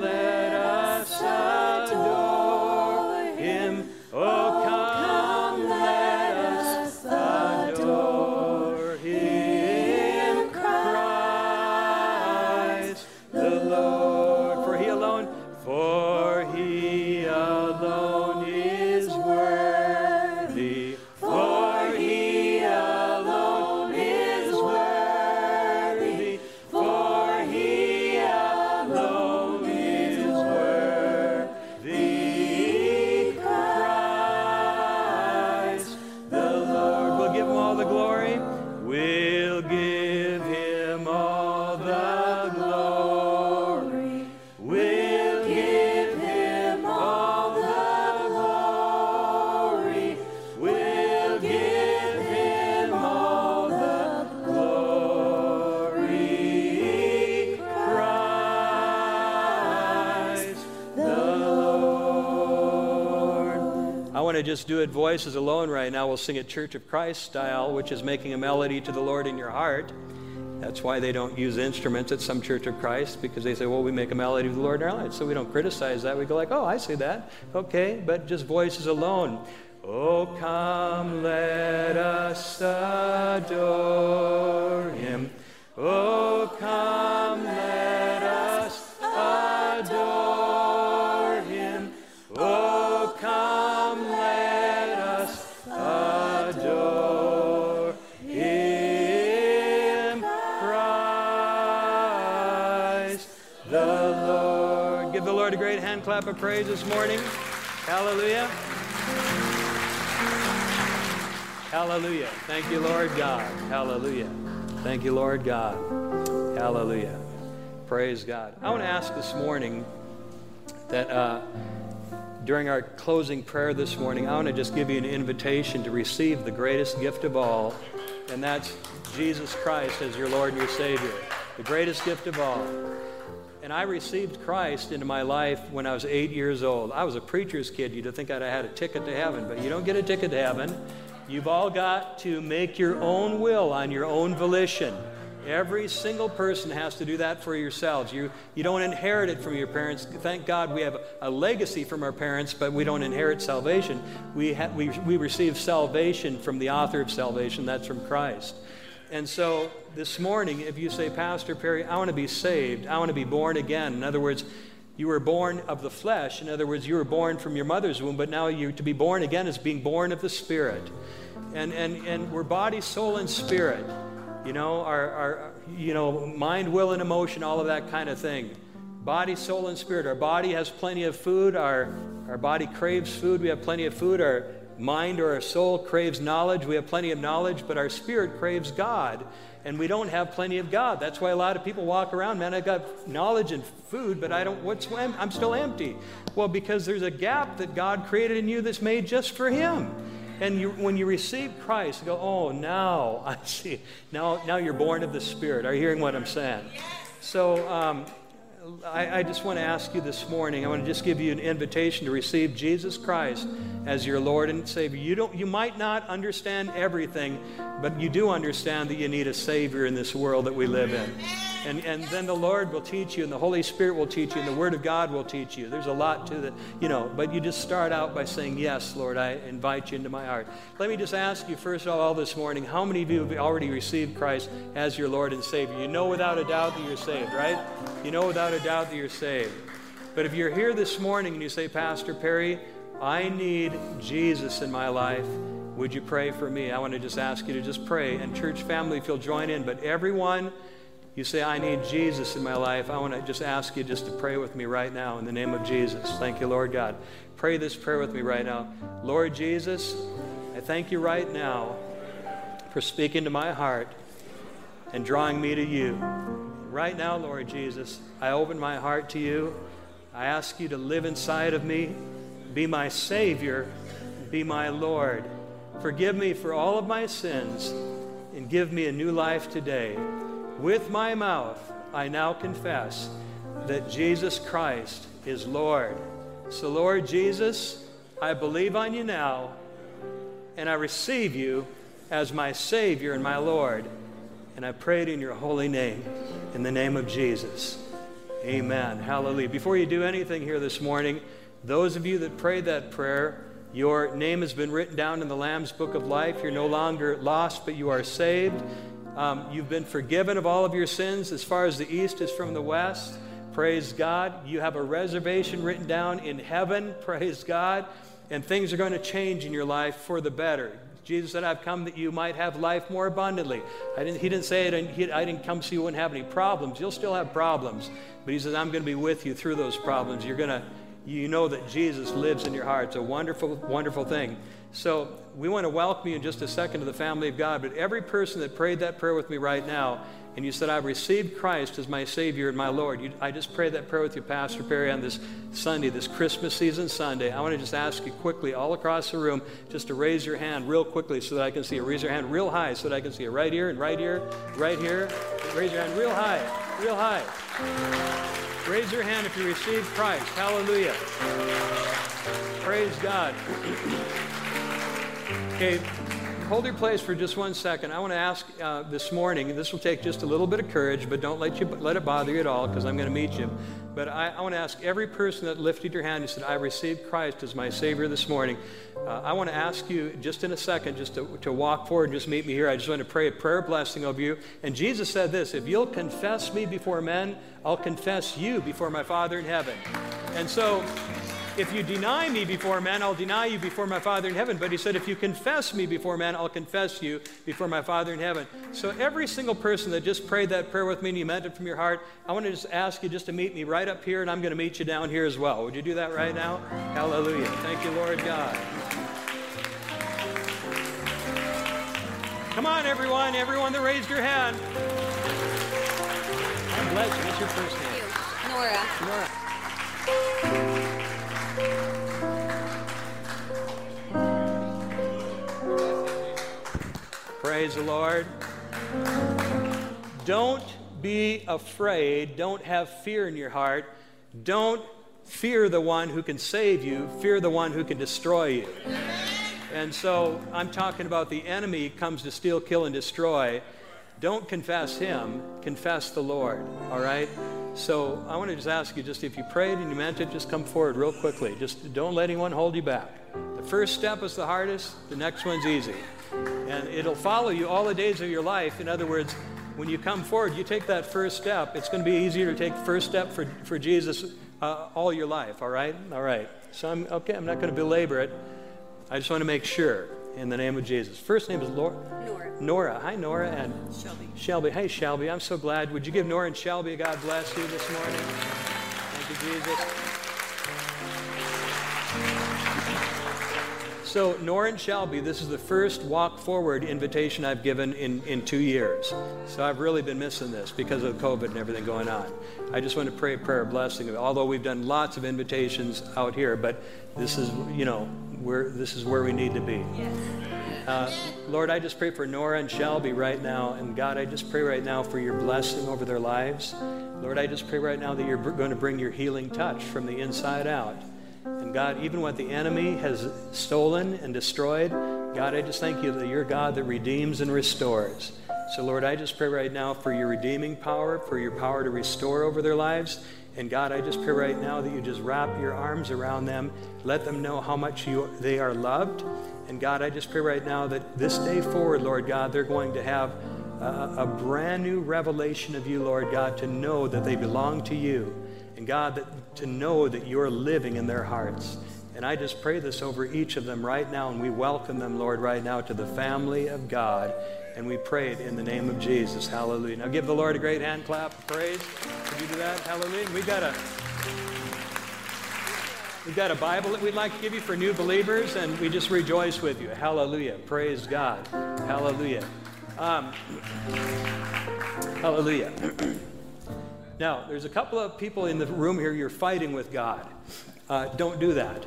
S2: want to just do it voices alone right now. We'll sing it Church of Christ style, which is making a melody to the Lord in your heart. That's why they don't use instruments at some Church of Christ because they say, well, we make a melody to the Lord in our lives. So we don't criticize that. We go like, oh, I see that. Okay, but just voices alone. Oh, come, let us adore him. Oh, come, let clap of praise this morning. Hallelujah. Hallelujah. Thank you, Lord God. Hallelujah. Thank you, Lord God. Hallelujah. Praise God. I want to ask this morning that uh, during our closing prayer this morning, I want to just give you an invitation to receive the greatest gift of all, and that's Jesus Christ as your Lord and your Savior. The greatest gift of all. And I received Christ into my life when I was eight years old. I was a preacher's kid. You'd think I'd have had a ticket to heaven, but you don't get a ticket to heaven. You've all got to make your own will on your own volition. Every single person has to do that for yourselves. You, you don't inherit it from your parents. Thank God we have a legacy from our parents, but we don't inherit salvation. We, ha- we, we receive salvation from the author of salvation, that's from Christ. And so this morning, if you say, Pastor Perry, I want to be saved, I want to be born again. In other words, you were born of the flesh. In other words, you were born from your mother's womb, but now you to be born again is being born of the Spirit. And, and, and we're body, soul, and spirit. You know, our, our you know, mind, will, and emotion, all of that kind of thing. Body, soul, and spirit. Our body has plenty of food. Our, our body craves food. We have plenty of food. Our mind or our soul craves knowledge. We have plenty of knowledge, but our spirit craves God and we don't have plenty of God. That's why a lot of people walk around, man, I've got knowledge and food, but I don't, what's, I'm still empty. Well, because there's a gap that God created in you that's made just for Him. And you, when you receive Christ, you go, oh, now [LAUGHS] I see. Now, now you're born of the Spirit. Are you hearing what I'm saying? So, um, I, I, just want to ask you this morning, I want to just give you an invitation to receive Jesus Christ as your Lord and Savior. You, don't, you might not understand everything, but you do understand that you need a Savior in this world that we live in. And, and then the Lord will teach you, and the Holy Spirit will teach you, and the Word of God will teach you. There's a lot to the, you know, but you just start out by saying, Yes, Lord, I invite you into my heart. Let me just ask you, first of all, this morning, how many of you have already received Christ as your Lord and Savior? You know without a doubt that you're saved, right? You know without a doubt that you're saved. But if you're here this morning and you say, Pastor Perry, I need Jesus in my life, would you pray for me? I want to just ask you to just pray. And church family, if you'll join in, but everyone, you say, I need Jesus in my life, I want to just ask you just to pray with me right now in the name of Jesus. Thank you, Lord God. Pray this prayer with me right now. Lord Jesus, I thank you right now for speaking to my heart and drawing me to you. Right now, Lord Jesus, I open my heart to you. I ask you to live inside of me, be my Savior, be my Lord. Forgive me for all of my sins and give me a new life today. With my mouth, I now confess that Jesus Christ is Lord. So, Lord Jesus, I believe on you now, and I receive you as my Savior and my Lord. And I pray it in your holy name, in the name of Jesus. Amen. Hallelujah. Before you do anything here this morning, those of you that prayed that prayer, your name has been written down in the Lamb's Book of Life. You're no longer lost, but you are saved. Um, you've been forgiven of all of your sins as far as the east is from the west. Praise God. You have a reservation written down in heaven. [LAUGHS] Praise God. And things are going to change in your life for the better. Jesus said, I've come that you might have life more abundantly. Didn't, he didn't say it, he, I didn't come so you wouldn't have any problems. You'll still have problems. But he says, I'm going to be with you through those problems. You're going to, you know that Jesus lives in your heart. It's a wonderful, wonderful thing. So we want to welcome you in just a second to the family of God. But every person that prayed that prayer with me right now, and you said, I've received Christ as my Savior and my Lord, you, I just pray that prayer with you, Pastor Perry, on this Sunday, this Christmas season Sunday. I want to just ask you quickly, all across the room, just to raise your hand real quickly so that I can see it. Raise your hand real high so that I can see it. Right here and right here, right here. Raise your hand real high, real high. Raise your hand if you received Christ. Hallelujah. Praise God. [CLEARS THROAT] okay, hold your place for just one second. I want to ask uh, this morning, this will take just a little bit of courage, but don't let, you, let it bother you at all because I'm going to meet you. But I, I want to ask every person that lifted your hand and said, I received Christ as my Savior this morning. Uh, I want to ask you just in a second just to, to walk forward and just meet me here. I just want to pray a prayer blessing over you. And Jesus said this If you'll confess me before men, I'll confess you before my Father in heaven. And so if you deny me before men, I'll deny you before my Father in heaven. But he said, if you confess me before men, I'll confess you before my Father in heaven. So every single person that just prayed that prayer with me and you meant it from your heart, I want to just ask you just to meet me right up here, and I'm going to meet you down here as well. Would you do that right now? Hallelujah. Thank you, Lord God. Come on, everyone. Everyone that raised your hand. God bless you. What's your first name?
S3: Nora.
S2: Nora. Praise the Lord. Don't be afraid. Don't have fear in your heart. Don't fear the one who can save you. Fear the one who can destroy you. And so I'm talking about the enemy comes to steal, kill, and destroy. Don't confess him, confess the Lord, all right? So I want to just ask you, just if you prayed and you meant it, just come forward real quickly. Just don't let anyone hold you back. The first step is the hardest, the next one's easy. And it'll follow you all the days of your life. In other words, when you come forward, you take that first step. It's going to be easier to take the first step for, for Jesus uh, all your life, all right? All right. So I'm, okay, I'm not going to belabor it. I just want to make sure in the name of Jesus. First name is Laura.
S3: Nora.
S2: Nora. Hi, Nora. And
S3: Shelby.
S2: Shelby. Hey, Shelby. I'm so glad. Would you give Nora and Shelby a God bless you this morning? Thank you, Jesus. So, Nora and Shelby, this is the first walk forward invitation I've given in, in two years. So, I've really been missing this because of COVID and everything going on. I just want to pray a prayer of blessing. Although we've done lots of invitations out here, but this is, you know, where this is where we need to be. Uh, Lord, I just pray for Nora and Shelby right now. And God, I just pray right now for your blessing over their lives. Lord, I just pray right now that you're going to bring your healing touch from the inside out. And God, even what the enemy has stolen and destroyed, God, I just thank you that you're God that redeems and restores. So, Lord, I just pray right now for your redeeming power, for your power to restore over their lives. And God, I just pray right now that you just wrap your arms around them, let them know how much you, they are loved. And God, I just pray right now that this day forward, Lord God, they're going to have a, a brand new revelation of you, Lord God, to know that they belong to you. And God, that, to know that you're living in their hearts. And I just pray this over each of them right now, and we welcome them, Lord, right now to the family of God. And we pray it in the name of Jesus. Hallelujah. Now give the Lord a great hand clap of praise. Could you do that? Hallelujah. We've got a We've got a Bible that we'd like to give you for new believers, and we just rejoice with you. Hallelujah. Praise God. Hallelujah. Um, hallelujah. [CLEARS THROAT] now, there's a couple of people in the room here, you're fighting with God. Uh, don't do that.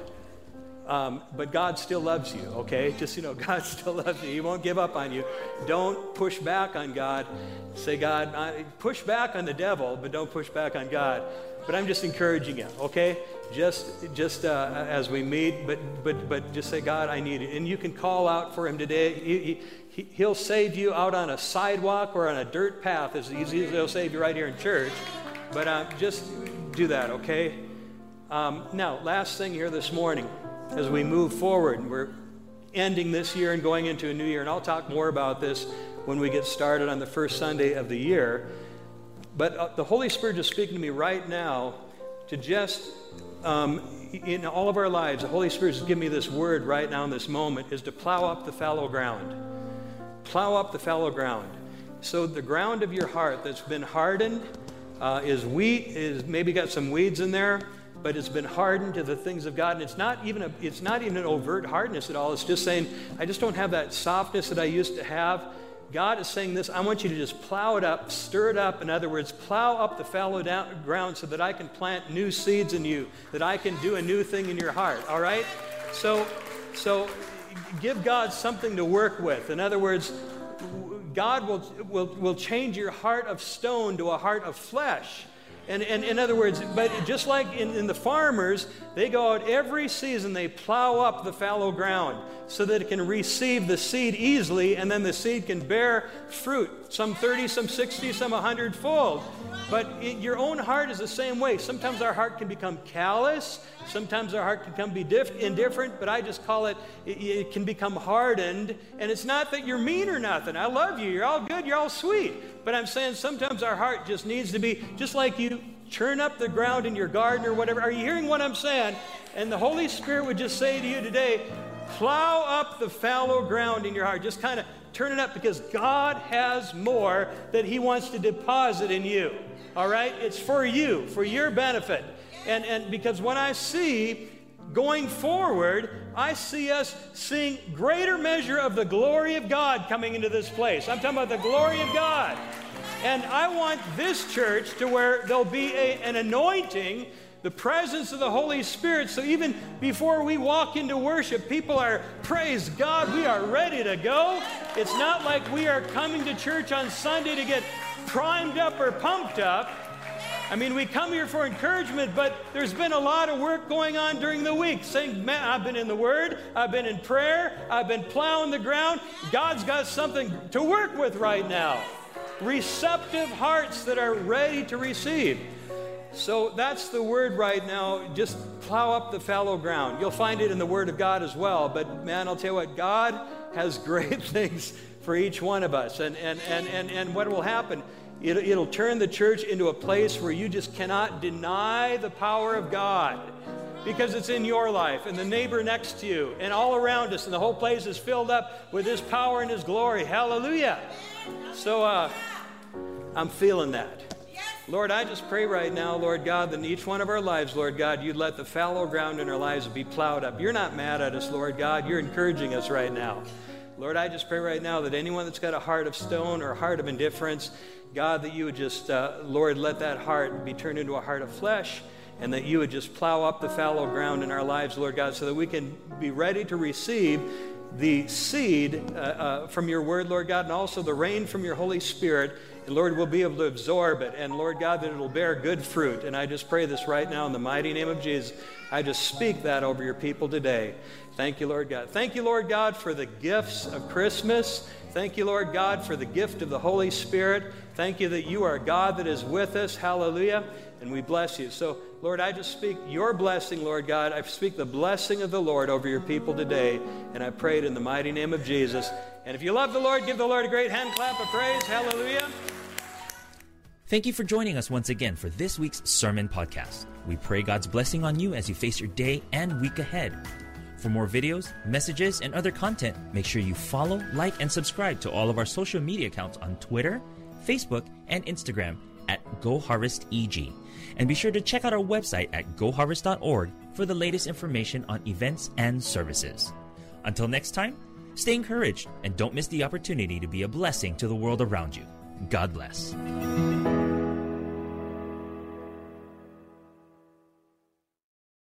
S2: Um, but God still loves you, okay? [LAUGHS] Just, you know, God still loves you. He won't give up on you. Don't push back on God. Say, God, I, push back on the devil, but don't push back on God. But I'm just encouraging you, okay? Just, just uh, as we meet, but, but, but just say, God, I need it. And you can call out for him today. He, he, he'll save you out on a sidewalk or on a dirt path as easy as he'll save you right here in church. But uh, just do that, okay? Um, now, last thing here this morning as we move forward. And we're ending this year and going into a new year, and I'll talk more about this when we get started on the first Sunday of the year. But uh, the Holy Spirit is speaking to me right now to just, um, in all of our lives, the Holy Spirit is giving me this word right now in this moment is to plow up the fallow ground. Plow up the fallow ground. So the ground of your heart that's been hardened uh, is wheat, is maybe got some weeds in there but it's been hardened to the things of God. And it's not even a, it's not even an overt hardness at all. It's just saying, I just don't have that softness that I used to have. God is saying this, I want you to just plow it up, stir it up. In other words, plow up the fallow down, ground so that I can plant new seeds in you, that I can do a new thing in your heart. All right? So, so give God something to work with. In other words, God will, will, will change your heart of stone to a heart of flesh. And, and in other words, but just like in, in the farmers, they go out every season, they plow up the fallow ground so that it can receive the seed easily, and then the seed can bear fruit, some 30, some 60, some 100 fold. But it, your own heart is the same way. Sometimes our heart can become callous, sometimes our heart can become be diff- indifferent, but I just call it, it, it can become hardened. And it's not that you're mean or nothing. I love you, you're all good, you're all sweet. But I'm saying sometimes our heart just needs to be just like you churn up the ground in your garden or whatever. Are you hearing what I'm saying? And the Holy Spirit would just say to you today, plow up the fallow ground in your heart. Just kind of turn it up because God has more that He wants to deposit in you. All right? It's for you, for your benefit. And, and because when I see going forward, I see us seeing greater measure of the glory of God coming into this place. I'm talking about the glory of God. And I want this church to where there'll be a, an anointing, the presence of the Holy Spirit. So even before we walk into worship, people are, praise God, we are ready to go. It's not like we are coming to church on Sunday to get primed up or pumped up. I mean, we come here for encouragement, but there's been a lot of work going on during the week. Saying, man, I've been in the Word, I've been in prayer, I've been plowing the ground. God's got something to work with right now receptive hearts that are ready to receive. So that's the word right now. Just plow up the fallow ground. You'll find it in the Word of God as well. But man, I'll tell you what, God has [LAUGHS] great things for each one of us. And, and, and, and, and what will happen? It'll, it'll turn the church into a place where you just cannot deny the power of God because it's in your life and the neighbor next to you and all around us, and the whole place is filled up with His power and His glory. Hallelujah. So uh, I'm feeling that. Lord, I just pray right now, Lord God, that in each one of our lives, Lord God, you'd let the fallow ground in our lives be plowed up. You're not mad at us, Lord God. You're encouraging us right now. Lord, I just pray right now that anyone that's got a heart of stone or a heart of indifference, God, that you would just, uh, Lord, let that heart be turned into a heart of flesh and that you would just plow up the fallow ground in our lives, Lord God, so that we can be ready to receive the seed uh, uh, from your word, Lord God, and also the rain from your Holy Spirit. And Lord, we'll be able to absorb it. And Lord God, that it'll bear good fruit. And I just pray this right now in the mighty name of Jesus. I just speak that over your people today. Thank you, Lord God. Thank you, Lord God, for the gifts of Christmas. Thank you, Lord God, for the gift of the Holy Spirit. Thank you that you are God that is with us. Hallelujah. And we bless you. So, Lord, I just speak your blessing, Lord God. I speak the blessing of the Lord over your people today. And I pray it in the mighty name of Jesus. And if you love the Lord, give the Lord a great hand clap of praise. Hallelujah.
S1: Thank you for joining us once again for this week's Sermon Podcast. We pray God's blessing on you as you face your day and week ahead. For more videos, messages, and other content, make sure you follow, like, and subscribe to all of our social media accounts on Twitter, Facebook, and Instagram at GoHarvestEG. And be sure to check out our website at goharvest.org for the latest information on events and services. Until next time, stay encouraged and don't miss the opportunity to be a blessing to the world around you. God bless.